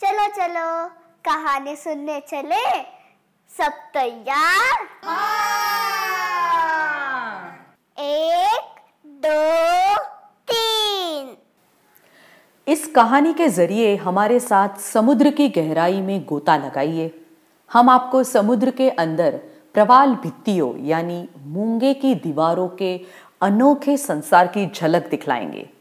चलो चलो कहानी सुनने चले। सब तैयार? एक दो तीन। इस कहानी के ज़रिए हमारे साथ समुद्र की गहराई में गोता लगाइए। हम आपको समुद्र के अंदर प्रवाल भित्तियों यानी मूँगे की दीवारों के अनोखे संसार की झलक दिखलाएँगे।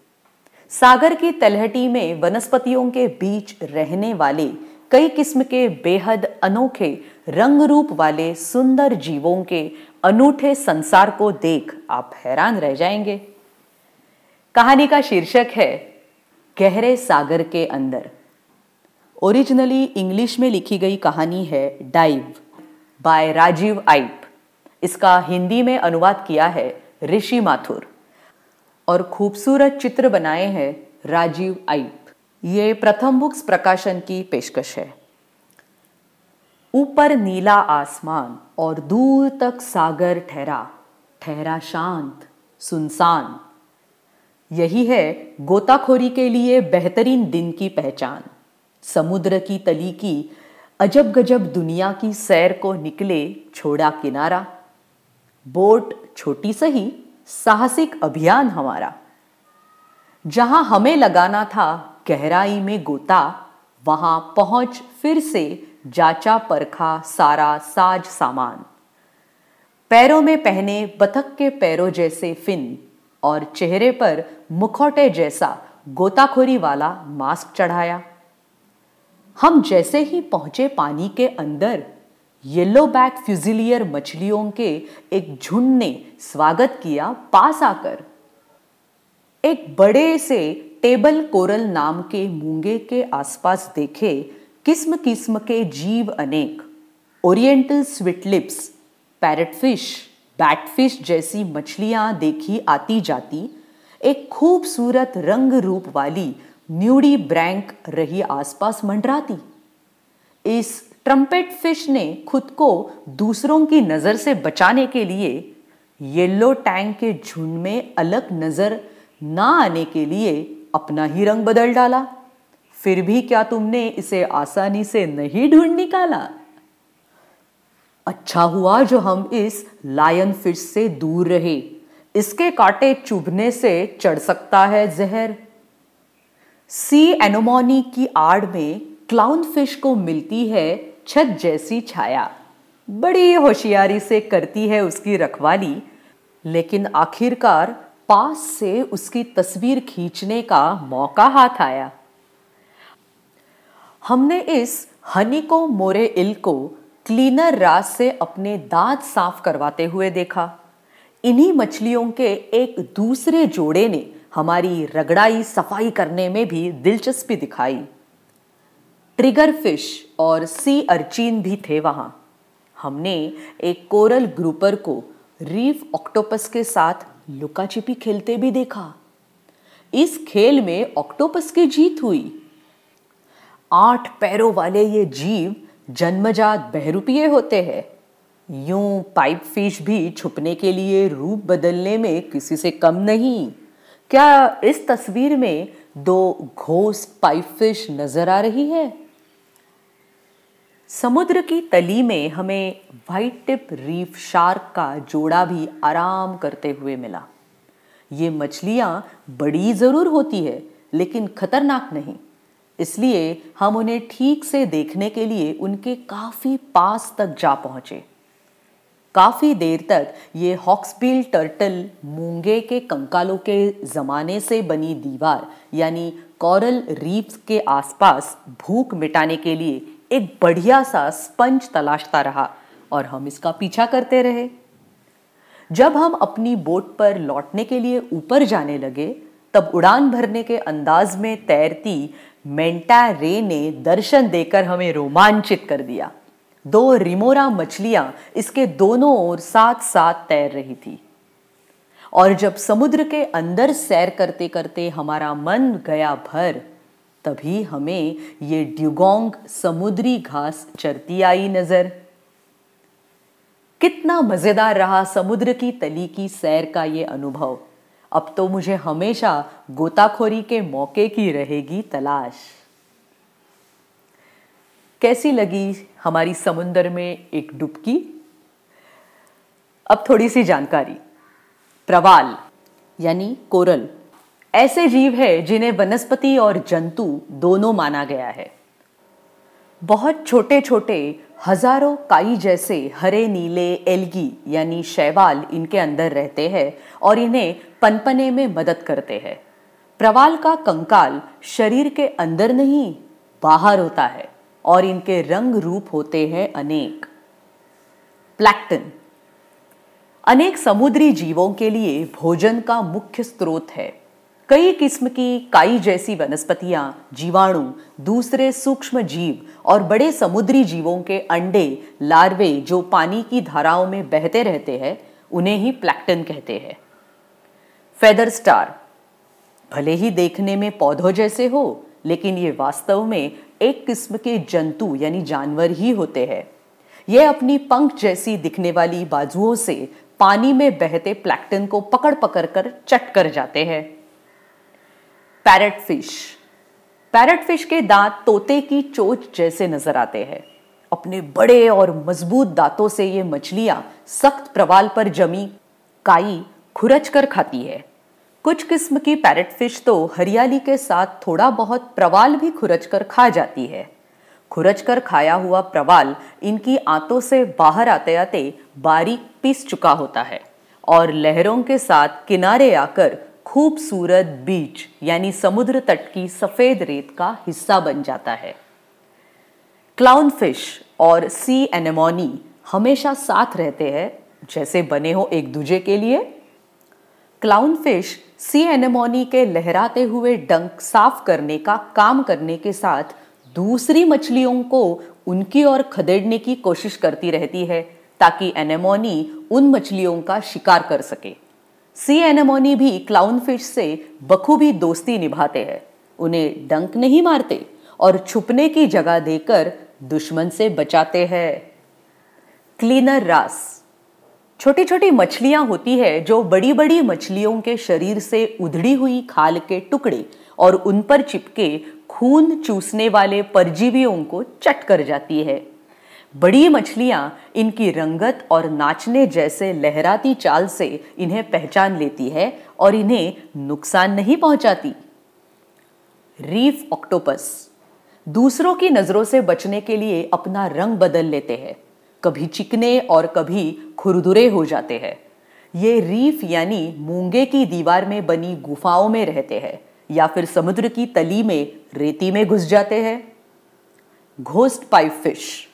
सागर की तलहटी में वनस्पतियों के बीच रहने वाले कई किस्म के बेहद अनोखे रंग रूप वाले सुंदर जीवों के अनूठे संसार को देख आप हैरान रह जाएँगे। कहानी का शीर्षक है, गहरे सागर के अंदर। ओरिजिनली इंग्लिश में लिखी गई कहानी है डाइव बाय राजीव आइप। इसका हिंदी में अनुवाद किया है ऋषि माथुर। और खूबसूरत चित्र बनाए हैं राजीव आइप ये प्रथम बुक्स प्रकाशन की पेशकश है। ऊपर नीला आसमान और दूर तक सागर ठहरा ठहरा शांत, सुनसान। यही है गोताखोरी के लिए बेहतरीन दिन की पहचान। समुद्र की तली की अजब गजब दुनिया की सैर को निकले छोड़ा किनारा। बोट छोटी सही साहसिक अभियान हमारा। जहाँ हमें लगाना था गहराई में गोता, वहाँ पहुँच फिर से जाचा परखा सारा साज सामान। पैरों में पहने बतख के पैरों जैसे फिन और चेहरे पर मुखौटे जैसा गोताखोरी वाला मास्क चढ़ाया। हम जैसे ही पहुँचे पानी के अंदर येलो बैक फ्यूजिलियर मछलियों के एक झुंड ने स्वागत किया पास आकर। एक बड़े से टेबल कोरल नाम के मूँगे के आसपास देखे किस्म किस्म के जीव अनेक। Oriental sweet sweetlips parrotfish batfish जैसी मछलियाँ देखी आती जाती, एक खूबसूरत रंग रूप वाली न्यूडी ब्रैंक रही आसपास मंडराती। इस ट्रम्पेट फ़िश ने खुद को दूसरों की नज़र से बचाने के लिए येलो टैंक के झुंड में अलग नज़र ना आने के लिए अपना ही रंग बदल डाला। फिर भी क्या तुमने इसे आसानी से नहीं ढूंढ निकाला? अच्छा हुआ जो हम इस लायन फ़िश से दूर रहे। इसके कांटे चुभने से चढ़ सकता है जहर। सी एनोमोनी की आड़ में क्लाउन फ़िश को मिलती है छत जैसी छाया। बड़ी होशियारी से करती है उसकी रखवाली, लेकिन आखिरकार पास से उसकी तस्वीर खींचने का मौका हाथ आया। हमने इस हनी को मोरे इल को क्लीनर रास से अपने दांत साफ़ करवाते हुए देखा। इन्हीं मछलियों के एक दूसरे जोड़े ने हमारी रगड़ाई सफ़ाई करने में भी दिलचस्पी दिखाई। Trigger fish. और सी अर्चिन भी थे वहाँ। हमने एक कोरल ग्रुपर को रीफ ऑक्टोपस के साथ लुकाछिपी खेलते भी देखा। इस खेल में ऑक्टोपस की जीत हुई। आठ पैरों वाले ये जीव जन्मजात बहरूपीय होते हैं। यूँ पाइप फ़िश भी छुपने के लिए रूप बदलने में किसी से कम नहीं। क्या इस तस्वीर में दो घोस पाइप फ़िश नज़र आ रही है? समुद्र की तली में हमें वाइट टिप रीफ शार्क का जोड़ा भी आराम करते हुए मिला। ये मछलियाँ बड़ी ज़रूर होती है, लेकिन खतरनाक नहीं। इसलिए हम उन्हें ठीक से देखने के लिए उनके काफ़ी पास तक जा पहुँचे। काफ़ी देर तक ये हॉक्सबिल टर्टल मूँगे के कंकालों के जमाने से बनी दीवार, यानी कॉरल रीफ्स के आसपास भूख मिटाने के लिए एक बढ़िया सा स्पंज तलाशता रहा और हम इसका पीछा करते रहे। जब हम अपनी बोट पर लौटने के लिए ऊपर जाने लगे, तब उड़ान भरने के अंदाज में तैरती मेंटा रे ने दर्शन देकर हमें रोमांचित कर दिया। दो रिमोरा मछलियाँ इसके दोनों ओर साथ साथ तैर रही थी। और जब समुद्र के अंदर सैर करते करते हमारा मन गया भर तभी हमें ये ड्यूगोंग समुद्री घास चरती आई नज़र। कितना मज़ेदार रहा समुद्र की तली की सैर का ये अनुभव। अब तो मुझे हमेशा गोताखोरी के मौके की रहेगी तलाश। कैसी लगी हमारी समुद्र में एक डुबकी? अब थोड़ी सी जानकारी। प्रवाल, यानी कोरल। ऐसे जीव है जिन्हें वनस्पति और जंतु दोनों माना गया है। बहुत छोटे छोटे हज़ारों काई जैसे हरे, नीले, एल्गी यानी शैवाल इनके अंदर रहते हैं और इन्हें पनपने में मदद करते हैं। प्रवाल का कंकाल शरीर के अंदर नहीं, बाहर होता है और इनके रंग रूप होते हैं अनेक। प्लैक्टन। अनेक समुद्री जीवों के लिए भोजन का मुख्य स्रोत है। कई किस्म की काई जैसी वनस्पतियाँ, जीवाणु, दूसरे सूक्ष्म जीव और बड़े समुद्री जीवों के अंडे, लार्वे जो पानी की धाराओं में बहते रहते हैं, उन्हें ही प्लैक्टन कहते हैं। फेदर स्टार, भले ही देखने में पौधों जैसे हो, लेकिन ये वास्तव में एक किस्म के जंतु यानी जानवर ही होते हैं। ये अपनी पंख जैसी दिखने वाली बाजुओं से पानी में बहते प्लैक्टन को पकड़ पकड़ कर चट कर जाते हैं। Parrot fish. पैरट फ़िश के दांत तोते की चोच जैसे नज़र आते हैं। अपने बड़े और मज़बूत दांतों से ये मछलियाँ सख्त प्रवाल पर जमी, काई, खुरच कर खाती है। कुछ किस्म की पैरट फ़िश तो हरियाली के साथ थोड़ा बहुत प्रवाल भी खुरच कर खा जाती है। खुरच कर खाया हुआ प्रवाल इनकी आंतों से बाहर आते आते बारीक पीस चुका होता है और लहरों के साथ किनारे आकर खूबसूरत बीच, यानी समुद्र तट की सफ़ेद रेत का हिस्सा बन जाता है। क्लाउन फ़िश और सी एनेमोनी हमेशा साथ रहते हैं, जैसे बने हो एक दूजे के लिए। क्लाउन फ़िश सी एनेमोनी के लहराते हुए डंक साफ़ करने का काम करने के साथ दूसरी मछलियों को उनकी ओर खदेड़ने की कोशिश करती रहती है, ताकि एनेमोनी उन मछलियों का शिकार कर सके। सी एनेमोनी भी क्लाउन फ़िश से बखूबी दोस्ती निभाते हैं। उन्हें डंक नहीं मारते और छुपने की जगह देकर दुश्मन से बचाते हैं। क्लीनर रास। छोटी छोटी मछलियाँ होती है जो बड़ी बड़ी मछलियों के शरीर से उधड़ी हुई खाल के टुकड़े और उन पर चिपके खून चूसने वाले परजीवियों को चट कर जाती है। बड़ी मछलियाँ इनकी रंगत और नाचने जैसे लहराती चाल से इन्हें पहचान लेती है और इन्हें नुकसान नहीं पहुंचाती। रीफ ऑक्टोपस, दूसरों की नज़रों से बचने के लिए अपना रंग बदल लेते हैं। कभी चिकने और कभी खुरदुरे हो जाते हैं। ये रीफ यानी मूँगे की दीवार में बनी गुफाओं में रहते हैं या फिर समुद्र की तली में, रेती में घुस जाते हैं। घोस्ट पाइप फ़िश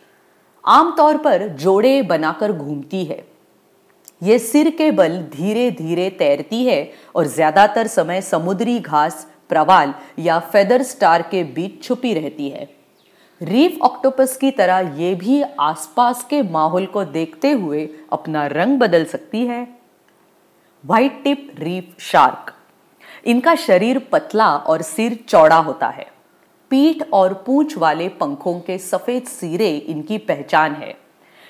आमतौर पर जोड़े बनाकर घूमती है। ये सिर के बल धीरे धीरे तैरती है और ज़्यादातर समय समुद्री घास, प्रवाल या फेदर स्टार के बीच छुपी रहती है। रीफ ऑक्टोपस की तरह ये भी आसपास के माहौल को देखते हुए अपना रंग बदल सकती है। White tip reef shark. इनका शरीर पतला और सिर चौड़ा होता है। पीठ और पूंछ वाले पंखों के सफ़ेद सिरे इनकी पहचान है।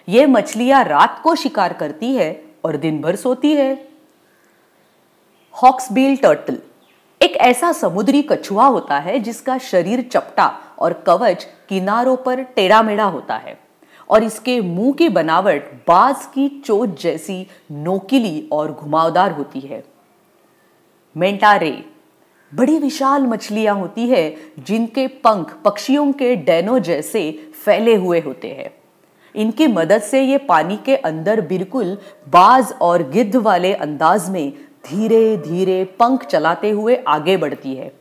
ये मछलियाँ रात को शिकार करती है और दिन भर सोती है। Hawksbill turtle. एक ऐसा समुद्री कछुआ होता है जिसका शरीर चपटा और कवच किनारों पर टेढ़ा मेढ़ा होता है और इसके मुँह की बनावट बाज की चोट जैसी नोकिली और घुमावदार होती है। मेंटारे बड़ी विशाल मछलियाँ होती है, जिनके पंख पक्षियों के डैनो जैसे फैले हुए होते हैं। इनकी मदद से ये पानी के अंदर बिल्कुल बाज और गिद्ध वाले अंदाज में धीरे धीरे पंख चलाते हुए आगे बढ़ती है।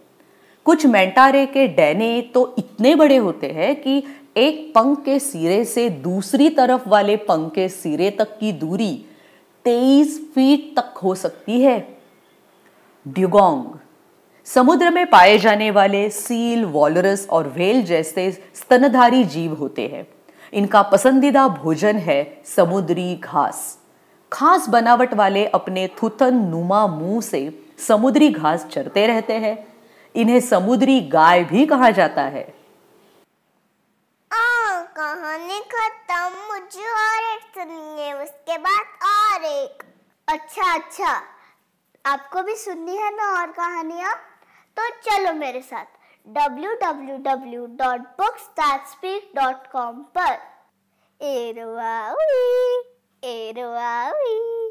कुछ मेंटारे के डैने तो इतने बड़े होते हैं कि एक पंख के सिरे से दूसरी तरफ़ वाले पंख के सिरे तक की दूरी तेईस फीट तक हो सकती है। ड्यूगोंग समुद्र में पाए जाने वाले सील वॉलरस और व्हेल जैसे स्तनधारी जीव होते हैं। इनका पसंदीदा भोजन है समुद्री घास। खास बनावट वाले अपने थुथन नुमा मुँह से समुद्री घास चरते रहते हैं। इन्हें समुद्री गाय भी कहा जाता है। आ, कहानी खत्म। मुझे और एक सुननी है उसके बाद और एक। अच्छा अच्छा। आपको भी सुननी है ना और कहानियाँ? तो चलो मेरे साथ www.bookstatspeak.com पर एरवावी एरवावी